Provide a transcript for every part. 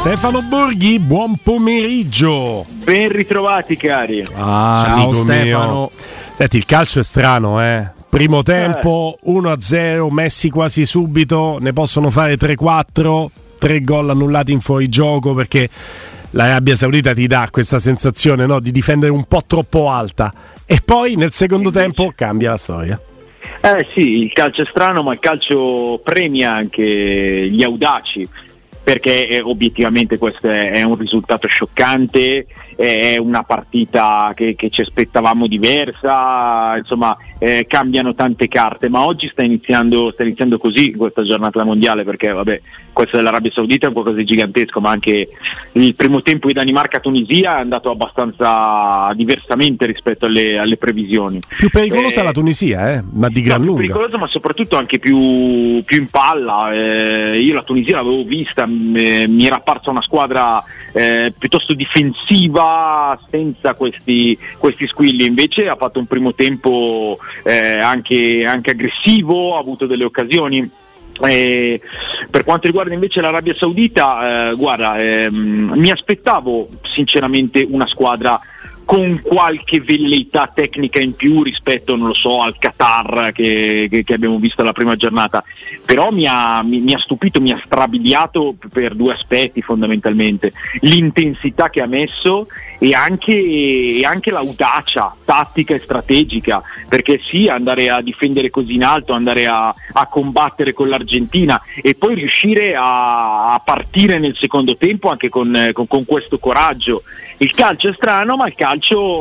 Stefano Borghi, buon pomeriggio. Ben ritrovati cari. Ah, Ciao Stefano. Mio. Senti, il calcio è strano, eh. Primo tempo, eh. 1-0, Messi quasi subito, ne possono fare 3-4, 3 gol annullati in fuorigioco perché l'Arabia Saudita ti dà questa sensazione no, di difendere un po' troppo alta e poi nel secondo tempo cambia la storia. Eh sì, il calcio è strano, ma il calcio premia anche gli audaci perché eh, obiettivamente questo è, è, un risultato scioccante, è una partita che, che ci aspettavamo diversa, insomma eh, cambiano tante carte, ma oggi sta iniziando, sta iniziando così questa giornata mondiale perché vabbè, questa dell'Arabia Saudita è un qualcosa di gigantesco, ma anche il primo tempo di Danimarca-Tunisia è andato abbastanza diversamente rispetto alle, alle previsioni. Più pericolosa eh, la Tunisia, eh? ma di gran no, lunga. Più pericolosa ma soprattutto anche più, più in palla. Eh, io la Tunisia l'avevo vista, mi era apparsa una squadra eh, piuttosto difensiva senza questi, questi, squilli, invece ha fatto un primo tempo eh, anche, anche aggressivo, ha avuto delle occasioni. Eh, per quanto riguarda invece l'Arabia Saudita, eh, guarda, ehm, mi aspettavo sinceramente una squadra con qualche velleità tecnica in più rispetto, non lo so, al Qatar che, che, che abbiamo visto la prima giornata, però mi ha, mi, mi ha, stupito, mi ha strabiliato per due aspetti fondamentalmente, l'intensità che ha messo e anche, e anche l'audacia tattica e strategica, perché sì, andare a difendere così in alto, andare a, a combattere con l'Argentina e poi riuscire a, a partire nel secondo tempo anche con, con, con, questo coraggio. Il calcio è strano, ma il calcio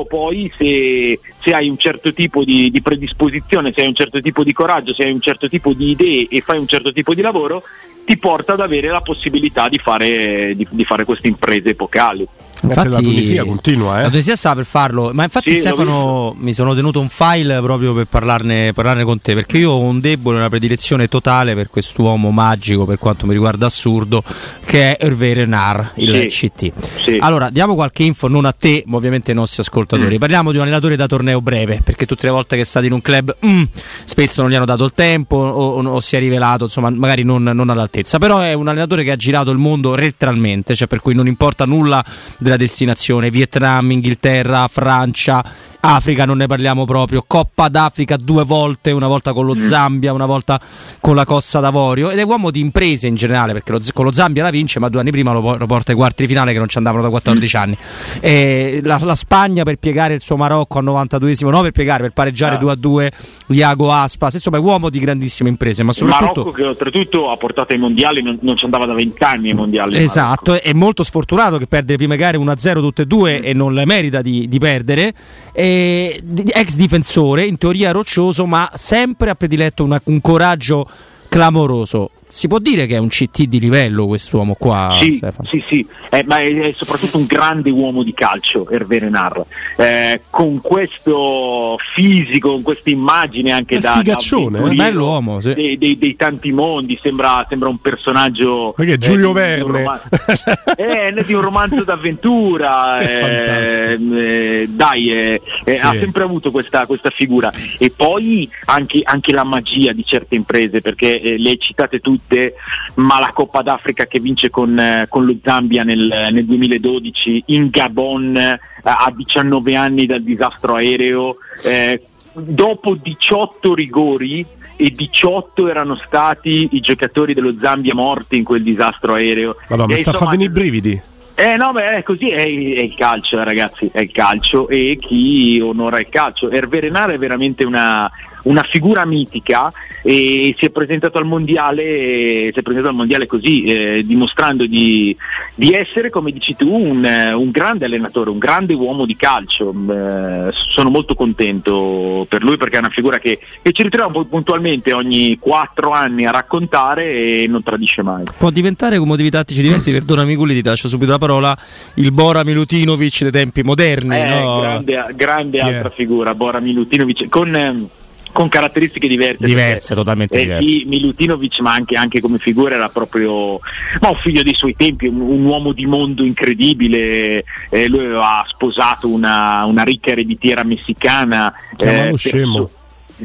poi se, se hai un certo tipo di, di predisposizione, se hai un certo tipo di coraggio, se hai un certo tipo di idee e fai un certo tipo di lavoro, ti porta ad avere la possibilità di fare, di, di fare queste imprese epocali. Infatti, la Tunisia continua, eh? La Tunisia sta per farlo, ma infatti sì, Stefano mi sono tenuto un file proprio per parlarne, parlarne, con te, perché io ho un debole, una predilezione totale per quest'uomo magico, per quanto mi riguarda assurdo, che è Hervé Renard, il sì, CT. Sì. Allora, diamo qualche info, non a te, ma ovviamente ai nostri ascoltatori. Mm. Parliamo di un allenatore da torneo breve, perché tutte le volte che è stato in un club mm, spesso non gli hanno dato il tempo o, o, o si è rivelato, insomma, magari non, non all'altezza. Però è un allenatore che ha girato il mondo letteralmente, cioè per cui non importa nulla della destinazione, Vietnam, Inghilterra, Francia Africa non ne parliamo proprio, Coppa d'Africa due volte, una volta con lo mm. Zambia, una volta con la Costa d'Avorio ed è uomo di imprese in generale perché lo, con lo Zambia la vince ma due anni prima lo, lo porta ai quarti di finale che non ci andavano da 14 mm. anni. La, la, Spagna per piegare il suo Marocco al 92esimo, no per piegare, per pareggiare ah. 2 a 2 Iago Aspas, insomma è uomo di grandissime imprese. Ma soprattutto... Marocco che oltretutto ha portato ai mondiali, non, non ci andava da 20 anni ai mondiali. Esatto, è molto sfortunato che perde le prime gare 1-0 tutte e due mm. e non le merita di, di perdere. E ex difensore, in teoria roccioso, ma sempre ha prediletto una, un coraggio clamoroso si può dire che è un CT di livello quest'uomo qua, sì, Stefano? Sì, sì, eh, ma è, è, soprattutto un grande uomo di calcio, Hervé Renard. Eh, con questo fisico, con questa immagine anche da, figaccione, da eh? bello uomo, sì. dei, dei, dei, tanti mondi, sembra, sembra un personaggio... Perché eh, Giulio Verne? eh, di un romanzo d'avventura, eh, dai, sì. ha sempre avuto questa, questa, figura. E poi anche, anche la magia di certe imprese, perché le hai citate tutte tutte, ma la Coppa d'Africa che vince con, eh, con lo Zambia nel, nel, 2012 in Gabon eh, a 19 anni dal disastro aereo, eh, dopo 18 rigori e 18 erano stati i giocatori dello Zambia morti in quel disastro aereo. Madonna, mi sta facendo i brividi. Eh no, beh, così è, è, il calcio, ragazzi, è il calcio e chi onora il calcio. Hervé Renard è veramente una, una figura mitica e si è presentato al mondiale, si è presentato al mondiale così, eh, dimostrando di, di, essere, come dici tu, un, un, grande allenatore, un grande uomo di calcio. Eh, sono molto contento per lui perché è una figura che, che ci ritroviamo puntualmente ogni quattro anni a raccontare e non tradisce mai. Può diventare con motivi tattici diversi, perdonami Gulli, ti lascio subito la parola, il Bora Milutinovic dei tempi moderni. Eh, no? Grande, grande altra figura, Bora Milutinovic, con ehm, con caratteristiche diverse. Diverse, totalmente eh, diverse. Sì, Milutinovic, ma anche, anche, come figura era proprio ma un figlio dei suoi tempi, un, un uomo di mondo incredibile. Eh, lui aveva sposato una, una ricca ereditiera messicana. Chiamalo eh, scemo.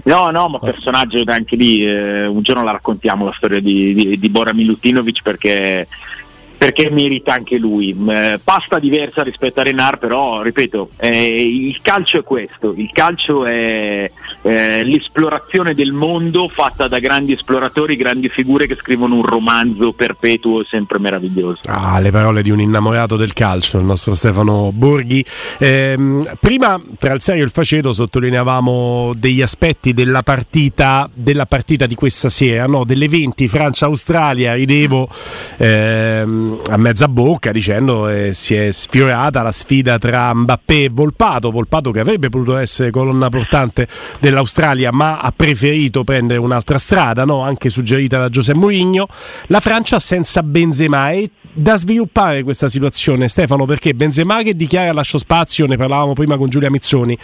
No, no, ma personaggio anche lì, eh, un giorno la raccontiamo la storia di, di, di Bora Milutinovic perché perché merita anche lui. Eh, pasta diversa rispetto a Renar, però ripeto, eh, il calcio è questo, il calcio è eh, l'esplorazione del mondo fatta da grandi esploratori, grandi figure che scrivono un romanzo perpetuo e sempre meraviglioso. Ah, le parole di un innamorato del calcio, il nostro Stefano Borghi. Ehm, prima tra il serio e il faceto sottolineavamo degli aspetti della partita, della partita di questa sera, no? delle 20 Francia-Australia, ridevo ehm, a mezza bocca dicendo eh, si è sfiorata la sfida tra Mbappé e Volpato, Volpato che avrebbe potuto essere colonna portante dell'Australia ma ha preferito prendere un'altra strada, no? anche suggerita da Giuseppe Mourinho, la Francia senza Benzema e da sviluppare questa situazione Stefano perché Benzema che dichiara lascio spazio, ne parlavamo prima con Giulia Mizzoni,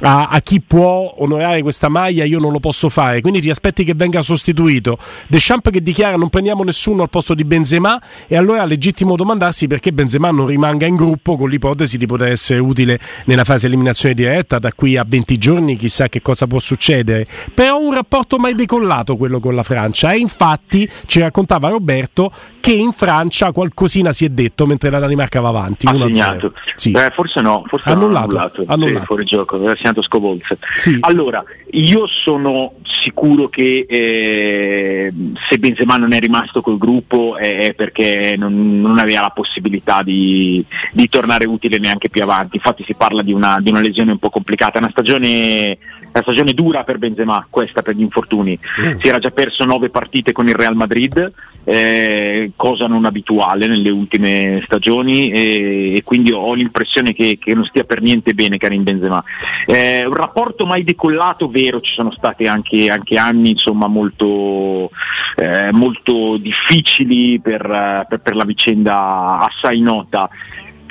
a, a, chi può onorare questa maglia io non lo posso fare, quindi ti aspetti che venga sostituito, Deschamps che dichiara non prendiamo nessuno al posto di Benzema e allora è legittimo domandarsi perché Benzema non rimanga in gruppo con l'ipotesi di poter essere utile nella fase eliminazione diretta da qui a 20 giorni chissà che cosa può succedere, però un rapporto mai decollato quello con la Francia e infatti ci raccontava Roberto che in Francia qualcosina si è detto mentre la Danimarca va avanti. Ha segnato. Sì. Eh, forse no, forse annullato. annullato. annullato. Sì, fuori gioco, aveva segnato Scovolse. Sì. Allora, io sono sicuro che eh, se Benzema non è rimasto col gruppo è perché non, non aveva la possibilità di, di, tornare utile neanche più avanti. Infatti si parla di una, di una lesione un po' complicata, è una stagione una stagione dura per Benzema, questa per gli infortuni. Mm. Si era già perso nove partite con il Real Madrid, eh, cosa non abituale nelle ultime stagioni e, e quindi ho l'impressione che, che, non stia per niente bene Karim Benzema. Eh, un rapporto mai decollato, vero, ci sono stati anche, anche anni insomma, molto, eh, molto difficili per, per, per la vicenda assai nota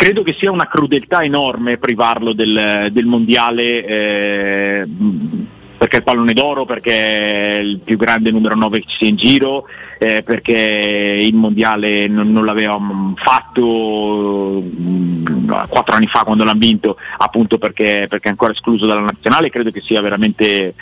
credo che sia una crudeltà enorme privarlo del, del mondiale eh, perché il pallone d'oro, perché è il più grande numero 9 che ci sia in giro, eh, perché il mondiale non, non l'aveva fatto mh, mm, quattro anni fa quando l'ha vinto, appunto perché, perché, è ancora escluso dalla nazionale, credo che sia veramente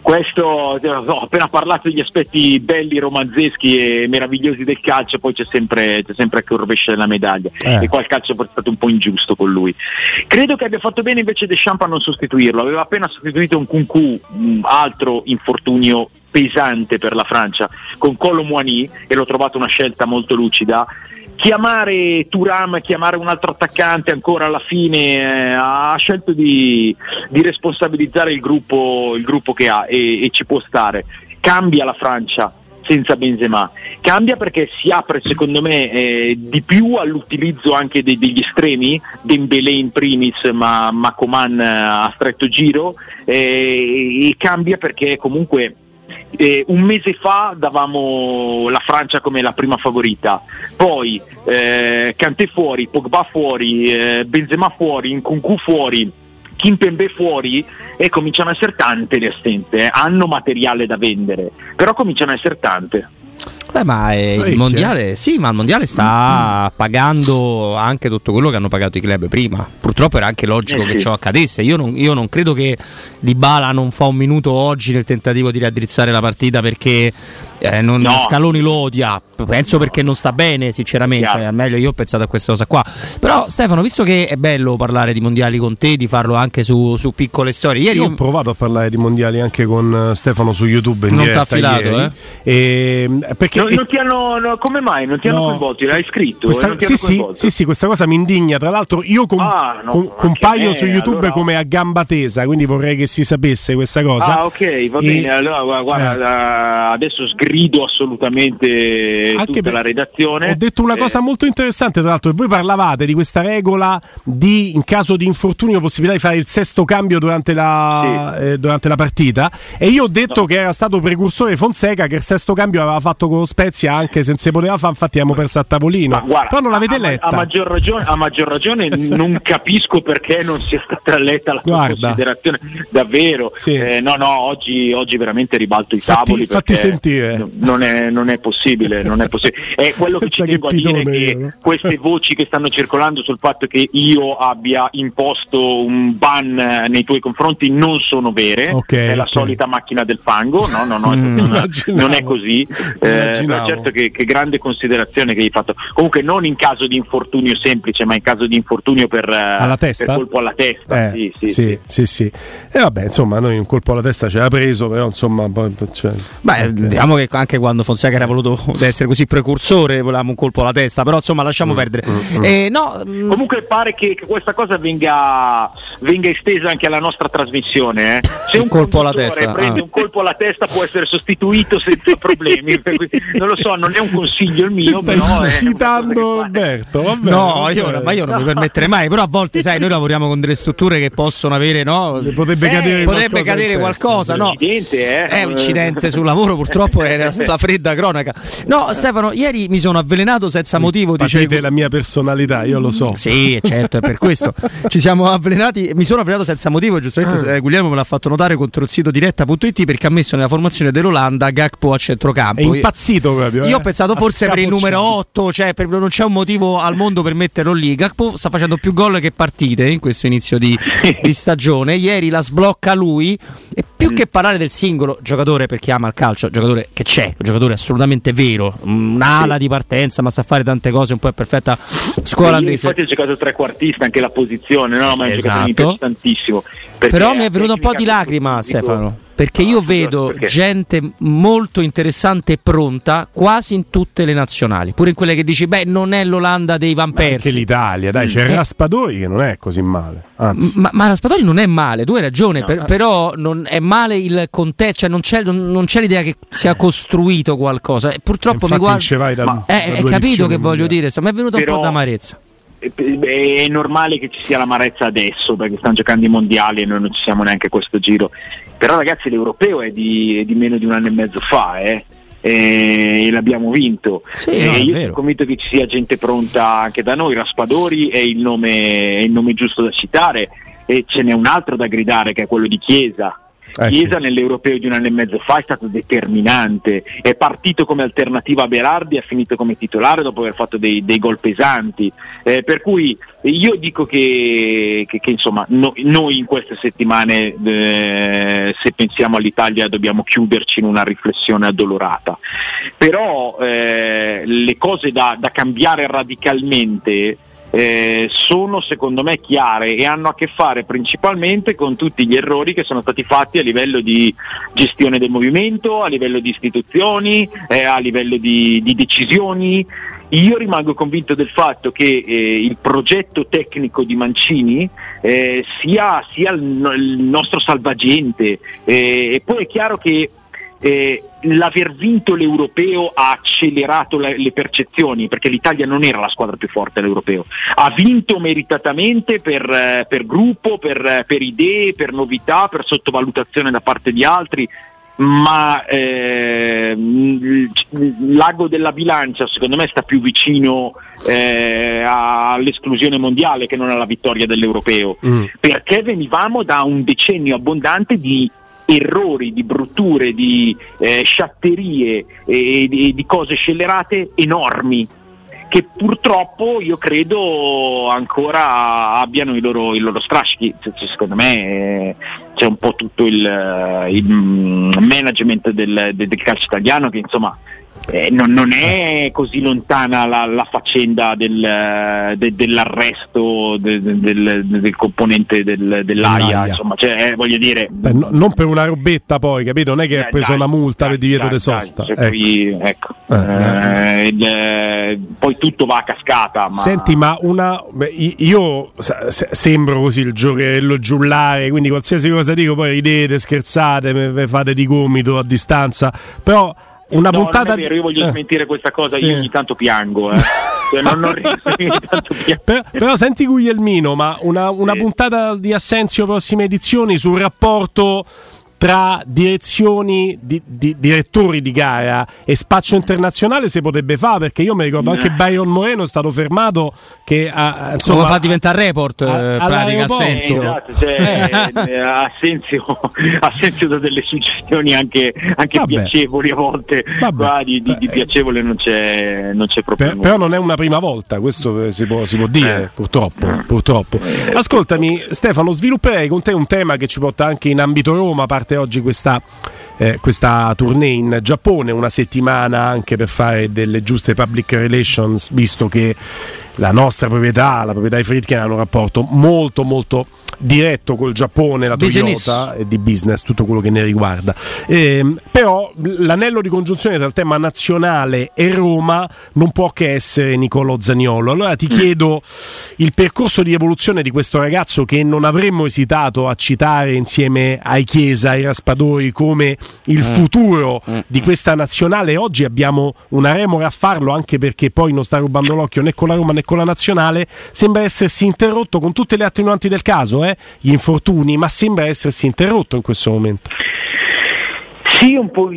questo, ho appena parlato degli aspetti belli, romanzeschi e meravigliosi del calcio, poi c'è sempre, c'è sempre anche un rovescio della medaglia eh. e qua il calcio è stato un po' ingiusto con lui. Credo che abbia fatto bene invece Deschamps a non sostituirlo, aveva appena sostituito un Kunku, un altro infortunio pesante per la Francia, con Colo Moani e l'ho trovato una scelta molto lucida chiamare Turam, chiamare un altro attaccante ancora alla fine, eh, ha scelto di, di responsabilizzare il gruppo, il gruppo, che ha e, e ci può stare. Cambia la Francia senza Benzema. Cambia perché si apre secondo me eh, di più all'utilizzo anche de- degli estremi, Dembélé in primis ma, ma Coman a stretto giro eh, e cambia perché comunque eh, un mese fa davamo la Francia come la prima favorita, poi eh, Kanté fuori, Pogba fuori, eh, Benzema fuori, Nkunku fuori, Kimpembe fuori e cominciano a essere tante le assenze, eh. hanno materiale da vendere, però cominciano a essere tante. Beh, ma il mondiale, sì, ma il mondiale sta pagando anche tutto quello che hanno pagato i club prima. Purtroppo era anche logico eh, che sì. ciò accadesse. Io non, io non credo che Di Bala non fa un minuto oggi nel tentativo di raddrizzare la partita perché eh, non, no. Scaloni lo odia. Penso no. perché non sta bene, sinceramente. Yeah. Meglio io ho pensato a questa cosa qua. Però, Stefano, visto che è bello parlare di mondiali con te, di farlo anche su, su piccole storie. Ieri io ho provato a parlare di mondiali anche con eh, Stefano su YouTube. In non ti ha filato, eh? E, perché, non, non ti hanno, no, come mai non ti hanno coinvolti? L'hai scritto? Questa, sì, sì, sì, sì, questa cosa mi indigna. Tra l'altro, io com, ah, no, com, compaio me, su YouTube allora... come a gamba tesa, quindi vorrei che si sapesse questa cosa. Ah, ok, va e, bene. Allora, guarda, eh. adesso sgrido assolutamente anche tutta la redazione. Ho detto una eh. cosa molto interessante, tra l'altro, e voi parlavate di questa regola di, in caso di infortunio, possibilità di fare il sesto cambio durante la, sì. eh, durante la partita. E io ho detto no. che era stato precursore Fonseca che il sesto cambio aveva fatto con lo Spezia anche se non si poteva fare, infatti abbiamo perso a tavolino. Guarda, Però non l'avete letta. A, maggior ragione, a maggior ragione non capisco perché non sia stata letta la tua considerazione. Davvero. Sì. Eh, no, no, oggi, oggi, veramente ribalto i fatti, tavoli. Fatti sentire. Non è, non è, possibile, non è possibile. È quello che ci tengo a dire che queste voci che stanno circolando sul fatto che io abbia imposto un ban nei tuoi confronti non sono vere. Okay, è okay. la solita macchina del fango. No, no, no, non, non è così. Eh, però certo che, che, grande considerazione che hai fatto. Comunque non in caso di infortunio semplice, ma in caso di infortunio per, alla testa? per colpo alla testa. Eh, sì, sì, sì, sì, sì. E vabbè, insomma, noi un colpo alla testa ce l'ha preso, però insomma... Cioè, Beh, okay. diciamo che anche quando Fonseca era voluto essere così precursore, volevamo un colpo alla testa, però insomma lasciamo mm, perdere. Mm, mm. Eh, no, mm, Comunque pare che, che questa cosa venga, venga, estesa anche alla nostra trasmissione. Eh. Se un colpo alla testa prende ah. un colpo alla testa può essere sostituito senza problemi. Non lo so, non è un consiglio il mio, Stai però. citando Alberto, vabbè, No, io, ma io non no. mi permetterei mai, però a volte sai, noi lavoriamo con delle strutture che possono avere, no? Potrebbe cadere, eh, potrebbe cadere qualcosa, no? Incidente, eh? È un incidente sul lavoro, purtroppo è la fredda cronaca. No, Stefano, ieri mi sono avvelenato senza motivo. Dicevo... la mia personalità, io lo so. Sì, certo, è per questo. Ci siamo avvelenati, mi sono avvelenato senza motivo, giustamente ah. eh, Guglielmo me l'ha fatto notare contro il sito diretta.it perché ha messo nella formazione dell'Olanda Gakpo a centrocampo. È impazzito proprio. Io ho eh? pensato forse per il numero 8, cioè per, non c'è un motivo al mondo per metterlo lì. Gakpo sta facendo più gol che partite in questo inizio di, di stagione. Ieri la sblocca lui e più che parlare del singolo giocatore perché ama il calcio, giocatore che c'è, un giocatore assolutamente vero, un'ala di partenza, ma sa fare tante cose, un po' è perfetta scuola inglese. Infatti ha giocato trequartista anche la posizione, no? ma è esatto. tantissimo. Però mi è venuto un po' di lacrima, Stefano perché io vedo perché? gente molto interessante e pronta quasi in tutte le nazionali, pure in quelle che dici, beh, non è l'Olanda dei Van Persie. Anche l'Italia, dai, c'è eh. Raspadori che non è così male. Ma, ma, Raspadori non è male, tu hai ragione, no, per, eh. però non è male il contesto, cioè non c'è, non, c'è, l'idea che sia costruito qualcosa. purtroppo mi guarda... Da, ma, eh, hai capito che voglio dire, mi è venuto però... un po' d'amarezza è normale che ci sia l'amarezza adesso perché stanno giocando i mondiali e noi non ci siamo neanche questo giro però ragazzi l'europeo è di, è di meno di un anno e mezzo fa eh? e l'abbiamo vinto. Sì, no, io sono convinto che ci sia gente pronta anche da noi. Raspadori è il nome, è il nome giusto da citare. E ce n'è un altro da gridare che è quello di Chiesa eh Chiesa sì. nell'europeo di un anno e mezzo fa è stato determinante, è partito come alternativa a Berardi ha finito come titolare dopo aver fatto dei, dei gol pesanti. Eh, per cui io dico che, che, che insomma, no, noi in queste settimane, eh, se pensiamo all'Italia, dobbiamo chiuderci in una riflessione addolorata. Però eh, le cose da, da cambiare radicalmente eh, sono secondo me chiare e hanno a che fare principalmente con tutti gli errori che sono stati fatti a livello di gestione del movimento, a livello di istituzioni, eh, a livello di, di decisioni. Io rimango convinto del fatto che eh, il progetto tecnico di Mancini eh, sia, sia il, il, nostro salvagente eh, e poi è chiaro che eh, l'aver vinto l'europeo ha accelerato la, le percezioni perché l'Italia non era la squadra più forte all'europeo, ha vinto meritatamente per, eh, per gruppo, per, per, idee, per novità, per sottovalutazione da parte di altri, ma eh, l'ago della bilancia secondo me sta più vicino eh, all'esclusione mondiale che non alla vittoria dell'europeo, mm. perché venivamo da un decennio abbondante di errori, di brutture, di eh, sciatterie e di, di cose scellerate enormi che purtroppo io credo ancora abbiano i loro, i loro strascichi. Secondo me eh, c'è un po' tutto il, il management del, del, calcio italiano che insomma eh, non, non, è così lontana la, la faccenda del, de, dell'arresto de, del, del, componente dell'AIA, insomma, cioè, eh, voglio dire... Beh, no, non per una robetta poi, capito? Non è che ha eh, preso dai, una multa dai, per divieto di sosta. Cioè, ecco. Poi, ecco. Eh, eh. eh, poi, tutto va a cascata. Ma... Senti, ma una... Beh, io se, sembro così il giocherello giullare, quindi qualsiasi cosa dico poi ridete, scherzate, me, me fate di gomito a distanza, però una no, puntata. io voglio eh. smentire questa cosa, sì. io ogni tanto piango. Eh. cioè, non, non piango. però, però, senti Guglielmino, ma una, una sì. puntata di Assenzio prossime edizioni sul rapporto tra direzioni, di, di, direttori di gara e spazio internazionale si potrebbe fare perché io mi ricordo anche Byron Moreno è stato fermato che ha, insomma, lo fa diventare report a, eh, pratica Assenzio esatto, cioè, eh. Assenzio, Assenzio da delle suggestioni anche, anche piacevoli a volte Qua di, di, di, piacevole non c'è, non c'è proprio per, però non è una prima volta questo si può, si può dire eh. purtroppo, eh. purtroppo. ascoltami Stefano svilupperei con te un tema che ci porta anche in ambito Roma parte oggi questa eh, questa tournée in Giappone, una settimana anche per fare delle giuste public relations, visto che la nostra proprietà, la proprietà di Fritkin ha un rapporto molto molto diretto col Giappone, la business. Toyota e di business, tutto quello che ne riguarda. Eh, però l'anello di congiunzione tra il tema nazionale e Roma non può che essere Nicolo Zaniolo. Allora ti mm. chiedo il percorso di evoluzione di questo ragazzo che non avremmo esitato a citare insieme ai Chiesa, ai Raspadori come il mm. futuro mm. di questa nazionale. Oggi abbiamo una remora a farlo anche perché poi non sta rubando l'occhio né con la Roma né con la nazionale. Sembra essersi interrotto con tutte le attenuanti del caso, eh? gli infortuni, ma sembra essersi interrotto in questo momento. Sì, un po'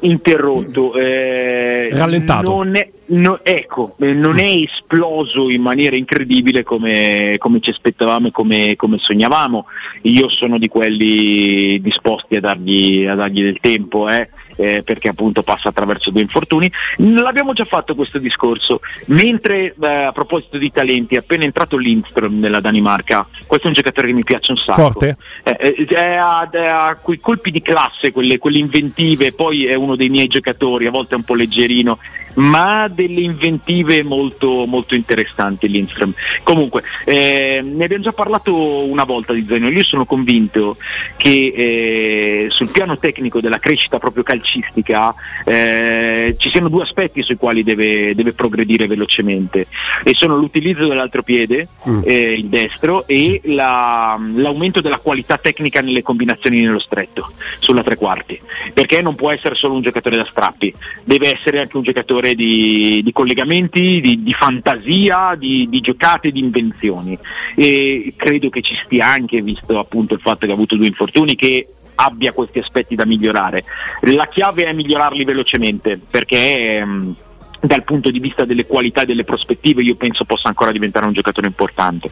interrotto. Eh, Rallentato. Non è, no, ecco, eh, non è esploso in maniera incredibile come, come ci aspettavamo e come, come, sognavamo. Io sono di quelli disposti a dargli, a dargli del tempo. Eh eh, perché appunto passa attraverso due infortuni. L'abbiamo già fatto questo discorso, mentre eh, a proposito di talenti, è appena entrato Lindström nella Danimarca, questo è un giocatore che mi piace un sacco. Forte? Eh, eh ha, ha, quei colpi di classe, quelle, quelle inventive, poi è uno dei miei giocatori, a volte è un po' leggerino, ma delle inventive molto, molto interessanti Lindström. Comunque, eh, ne abbiamo già parlato una volta di Zeno, io sono convinto che eh, sul piano tecnico della crescita proprio calcistica eh, ci siano due aspetti sui quali deve, deve, progredire velocemente e sono l'utilizzo dell'altro piede, mm. Eh, il destro, e la, l'aumento della qualità tecnica nelle combinazioni nello stretto, sulla tre quarti, perché non può essere solo un giocatore da strappi, deve essere anche un giocatore settore di, di collegamenti, di, di fantasia, di, di, giocate, di invenzioni e credo che ci stia anche, visto appunto il fatto che ha avuto due infortuni, che abbia questi aspetti da migliorare. La chiave è migliorarli velocemente perché... Ehm, dal punto di vista delle qualità e delle prospettive io penso possa ancora diventare un giocatore importante.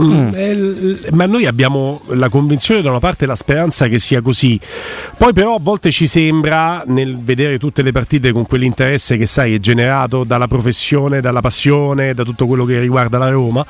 Mm. Eh, ma noi abbiamo la convinzione da una parte e la speranza che sia così. Poi però a volte ci sembra nel vedere tutte le partite con quell'interesse che sai è generato dalla professione, dalla passione, da tutto quello che riguarda la Roma,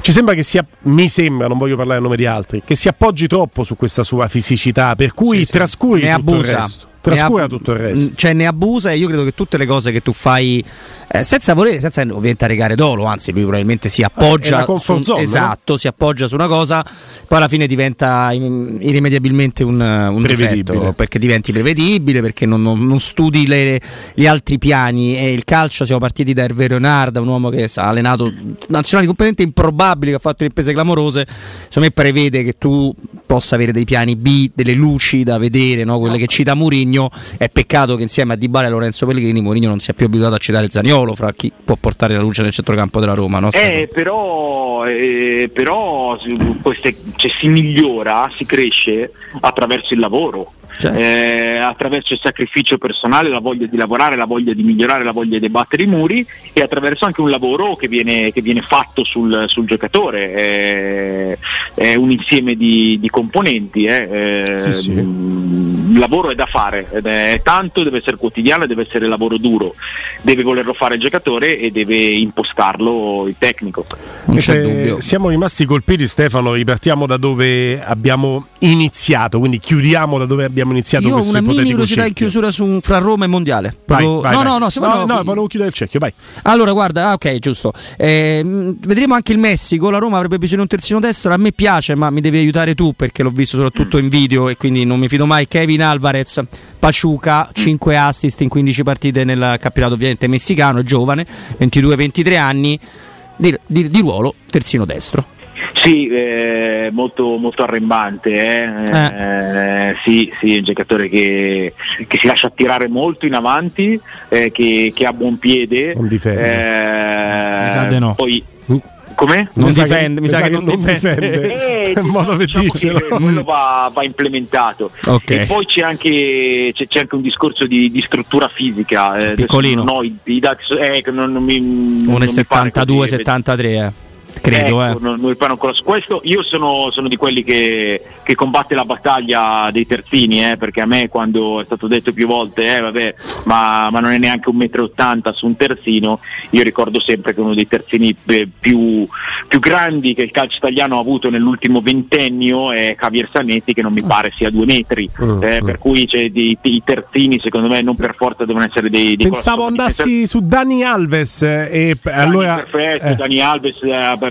ci sembra che sia mi sembra, non voglio parlare a nome di altri, che si appoggi troppo su questa sua fisicità, per cui sì, trascuri sì. tutto abusa. Trascura ab- tutto il resto. Cioè ne abusa e io credo che tutte le cose che tu fai eh, senza volere, senza ovviamente regare dolo, anzi lui probabilmente si appoggia eh, su, zone, esatto, no? si appoggia su una cosa, poi alla fine diventa irrimediabilmente un, un difetto perché diventi prevedibile, perché non, non, non studi le, gli altri piani e il calcio siamo partiti da Hervé Renard, un uomo che ha allenato nazionali completamente improbabili, che ha fatto imprese clamorose, secondo me prevede che tu possa avere dei piani B, delle luci da vedere, no? quelle che cita Murigno, è peccato che insieme a Dybala e Lorenzo Pellegrini Murigno non sia più abituato a citare Zaniolo Zaniolo fra chi può portare la luce nel centrocampo della Roma. No? Eh, però, eh, però queste, cioè, si migliora, si cresce attraverso il lavoro. Certo. Eh, attraverso il sacrificio personale, la voglia di lavorare, la voglia di migliorare, la voglia di battere i muri e attraverso anche un lavoro che viene, che viene fatto sul, sul giocatore. Eh, è un insieme di, di componenti. Eh. Sì, sì. Il lavoro è da fare, è tanto, deve essere quotidiano, deve essere lavoro duro, deve volerlo fare il giocatore e deve impostarlo il tecnico. siamo rimasti colpiti Stefano, ripartiamo da dove abbiamo iniziato, quindi chiudiamo da dove abbiamo iniziato Io questo una mini curiosità in chiusura su, fra Roma e Mondiale. Vai, vai, no, vai. no, no, no, no, volevo chiudere il cerchio, vai. Allora, guarda, ah, ok, giusto. Eh, vedremo anche il Messico, la Roma avrebbe bisogno di un terzino destro, a me piace, ma mi devi aiutare tu perché l'ho visto soprattutto in video e quindi non mi fido mai. Kevin Alvarez, Paciuca, 5 assist in 15 partite nel campionato ovviamente messicano, giovane, 22-23 anni, di, di, di ruolo terzino destro. Sì, eh, molto, molto arrembante, eh? Eh. eh. sì, sì, è un giocatore che, che, si lascia attirare molto in avanti, eh, che, che, ha buon piede. Non difende. Eh, Mi sa di no. Poi, come? Non mi difende, mi sa che, non, non difende. Eh, in modo diciamo quello va, va implementato. Okay. E poi c'è anche, c'è, c'è anche, un discorso di, di struttura fisica. Eh, Piccolino. No, i, i dati, eh, non, non mi, 1,72-73. Credo. Ecco, eh. non, non. Questo io sono, sono di quelli che, che, combatte la battaglia dei terzini, eh, perché a me quando è stato detto più volte, eh, vabbè, ma, ma, non è neanche un metro ottanta su un terzino, io ricordo sempre che uno dei terzini eh, più, più, grandi che il calcio italiano ha avuto nell'ultimo ventennio è Javier Sanetti, che non mi pare sia due metri, uh, uh. per cui i, i, terzini secondo me non per forza devono essere dei... dei Pensavo andassi su Dani Alves e Dani, allora... Perfetto, eh. Dani Alves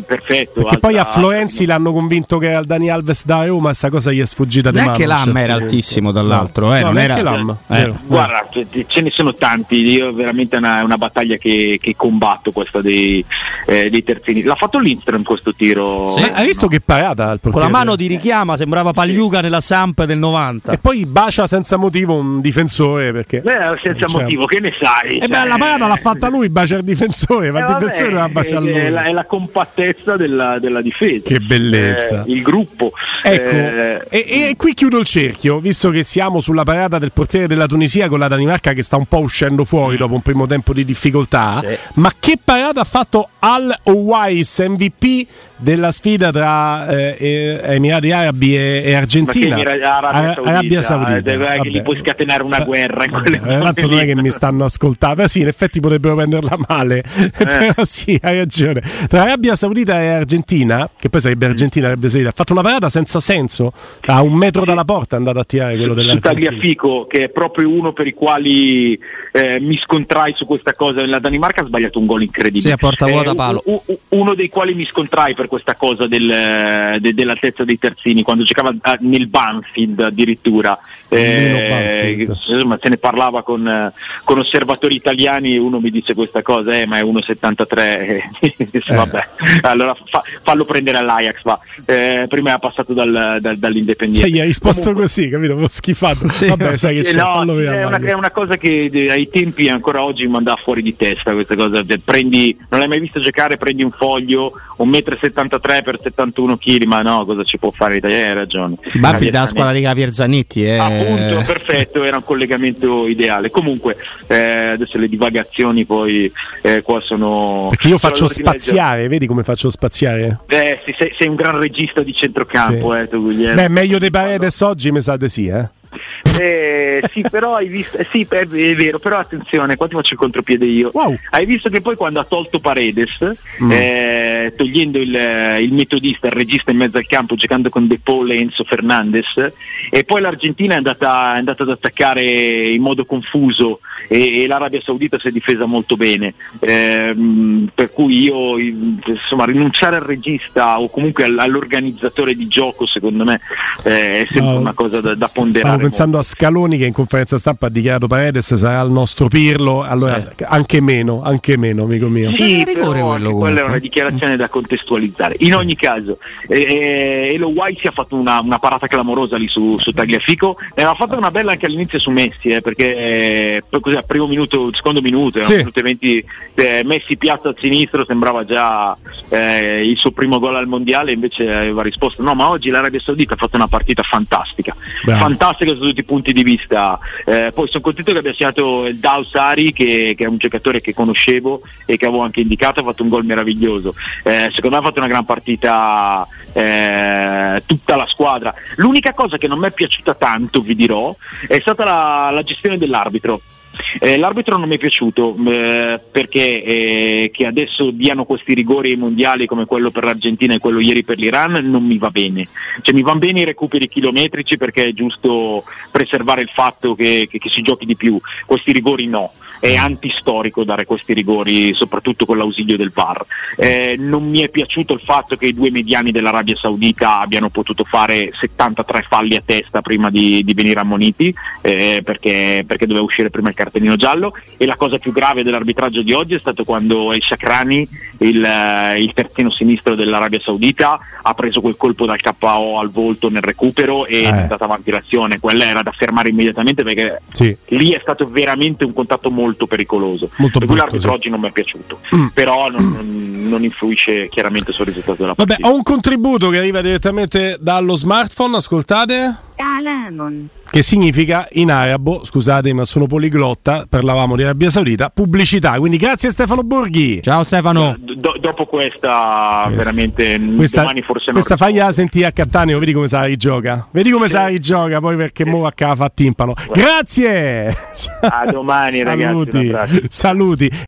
perfetto. Perché poi a Florenzi l'hanno convinto che al Dani Alves da Roma sta cosa gli è sfuggita di mano. Neanche l'AM era altissimo dall'altro, eh, no, non era l'AM. Eh. Guarda, ce ne sono tanti, io veramente è una, una, battaglia che, che, combatto questa dei, eh, dei, terzini. L'ha fatto l'Instram questo tiro. Sì, hai visto no. che parata al Con la mano di richiama sembrava Pagliuca sì. nella Samp del 90. E poi bacia senza motivo un difensore perché Beh, senza cioè, motivo, che ne sai? E eh beh, la parata l'ha fatta lui, bacia il difensore, ma il eh, difensore la bacia lui. È la, è la compattezza della, della difesa. Che bellezza. Eh, il gruppo. Ecco, eh, e, e, qui chiudo il cerchio, visto che siamo sulla parata del portiere della Tunisia con la Danimarca che sta un po' uscendo fuori dopo un primo tempo di difficoltà. Sì. Ma che parata ha fatto Al Owais, MVP della sfida tra eh, Emirati Arabi e, e Argentina? Arabia, Saudita, Arabia Saudita. Eh, che gli puoi scatenare una guerra eh, Tanto non è che mi stanno ascoltando, sì, in effetti potrebbero prenderla male, eh. però sì, hai ragione. Tra Arabia Saudita e Argentina, che poi sarebbe Argentina Arabia Saudita, ha fatto una parata senza senso, a un metro dalla porta è andato a tirare quello dell'Argentina. Tagliafico, che è proprio uno per i quali eh, mi scontrai su questa cosa, la Danimarca ha sbagliato un gol incredibile. Sì, a porta vuota palo. U- u- uno dei quali mi scontrai per questa cosa del, de- dell'altezza dei terzini, quando giocava nel Banfield addirittura. Eh, insomma, se ne parlava con, con, osservatori italiani uno mi dice questa cosa, eh, ma è 1,73. dice, eh. vabbè, allora fa, fallo prendere all'Ajax. Va. Eh, prima era passato dal, dal, dall'Indipendiente. Cioè, gli hai risposto Comunque, così, capito? Ho schifato. Sì. Vabbè, sai che c'è, no, è, una, è, una, cosa che ai tempi ancora oggi mi andava fuori di testa questa cosa. Prendi, non l'hai mai visto giocare, prendi un foglio, 1,73 m per 71 kg, ma no, cosa ci può fare l'Italia? Hai ragione. Baffi da squadra di Javier Zanetti. Eh. Appunto, perfetto, era un collegamento ideale. Comunque, eh, adesso le divagazioni poi eh, qua sono... Perché io faccio spaziare, vedi come faccio spaziare? Eh, sì, sei, sei, un gran regista di centrocampo, sì. eh, tu Guglielmo. Beh, meglio dei Paredes oggi, mi sa di sì, eh. Eh, sì, però hai visto, eh, sì, è, è, vero, però attenzione, qua ti faccio il contropiede io. Wow. Hai visto che poi quando ha tolto Paredes, mm. eh, togliendo il, il, metodista, il regista in mezzo al campo, giocando con De Paul e Enzo Fernandez, e poi l'Argentina è andata, è andata ad attaccare in modo confuso e, e, l'Arabia Saudita si è difesa molto bene. Eh, per cui io insomma rinunciare al regista o comunque all'organizzatore di gioco secondo me eh, è sempre no, una cosa da, da ponderare pensando a Scaloni che in conferenza stampa ha dichiarato Paredes sarà il nostro Pirlo, allora sì. anche meno, anche meno, amico mio. Sì, rigore quello, quella è una dichiarazione da contestualizzare. In sì. ogni caso, eh, Elo White ha fatto una, una, parata clamorosa lì su, su Tagliafico, ne aveva fatto una bella anche all'inizio su Messi, eh, perché eh, così al primo minuto, secondo minuto, sì. 20, eh, Messi piazza a sinistro, sembrava già eh, il suo primo gol al mondiale, invece aveva risposto no, ma oggi l'Arabia Saudita ha fatto una partita fantastica, Bravo. fantastica fantastica su tutti i punti di vista. Eh, poi sono contento che abbia segnato il Dausari, che, che, è un giocatore che conoscevo e che avevo anche indicato, ha fatto un gol meraviglioso. Eh, secondo me ha fatto una gran partita eh, tutta la squadra. L'unica cosa che non mi è piaciuta tanto, vi dirò, è stata la, la gestione dell'arbitro. Eh, l'arbitro non mi è piaciuto eh, perché eh, che adesso diano questi rigori mondiali come quello per l'Argentina e quello ieri per l'Iran non mi va bene. Cioè, mi vanno bene i recuperi chilometrici perché è giusto preservare il fatto che, che, che si giochi di più, questi rigori no è antistorico dare questi rigori, soprattutto con l'ausilio del VAR. Eh, non mi è piaciuto il fatto che i due mediani dell'Arabia Saudita abbiano potuto fare 73 falli a testa prima di, di venire ammoniti, eh, perché, perché, doveva uscire prima il cartellino giallo. E la cosa più grave dell'arbitraggio di oggi è stato quando El Shakrani, il, eh, il terzino sinistro dell'Arabia Saudita, ha preso quel colpo dal KO al volto nel recupero e eh. è andata avanti l'azione. Quella era da fermare immediatamente perché sì. lì è stato veramente un contatto molto pericoloso. Molto per cui l'arbitro sì. oggi non mi è piaciuto, mm. però non, non, non, influisce chiaramente sul risultato della partita. Vabbè, ho un contributo che arriva direttamente dallo smartphone, ascoltate. Alemon. Che significa in arabo, scusate ma sono poliglotta, parlavamo di Arabia Saudita, pubblicità. Quindi grazie Stefano Borghi. Ciao Stefano. Do, dopo questa, questa, veramente questa, domani forse Questa faglia sentire a Cattaneo, vedi come sa rigioca. Vedi come sì. sa rigioca poi perché sì. mo a fa timpano. Grazie. A domani Saluti. ragazzi. Saluti.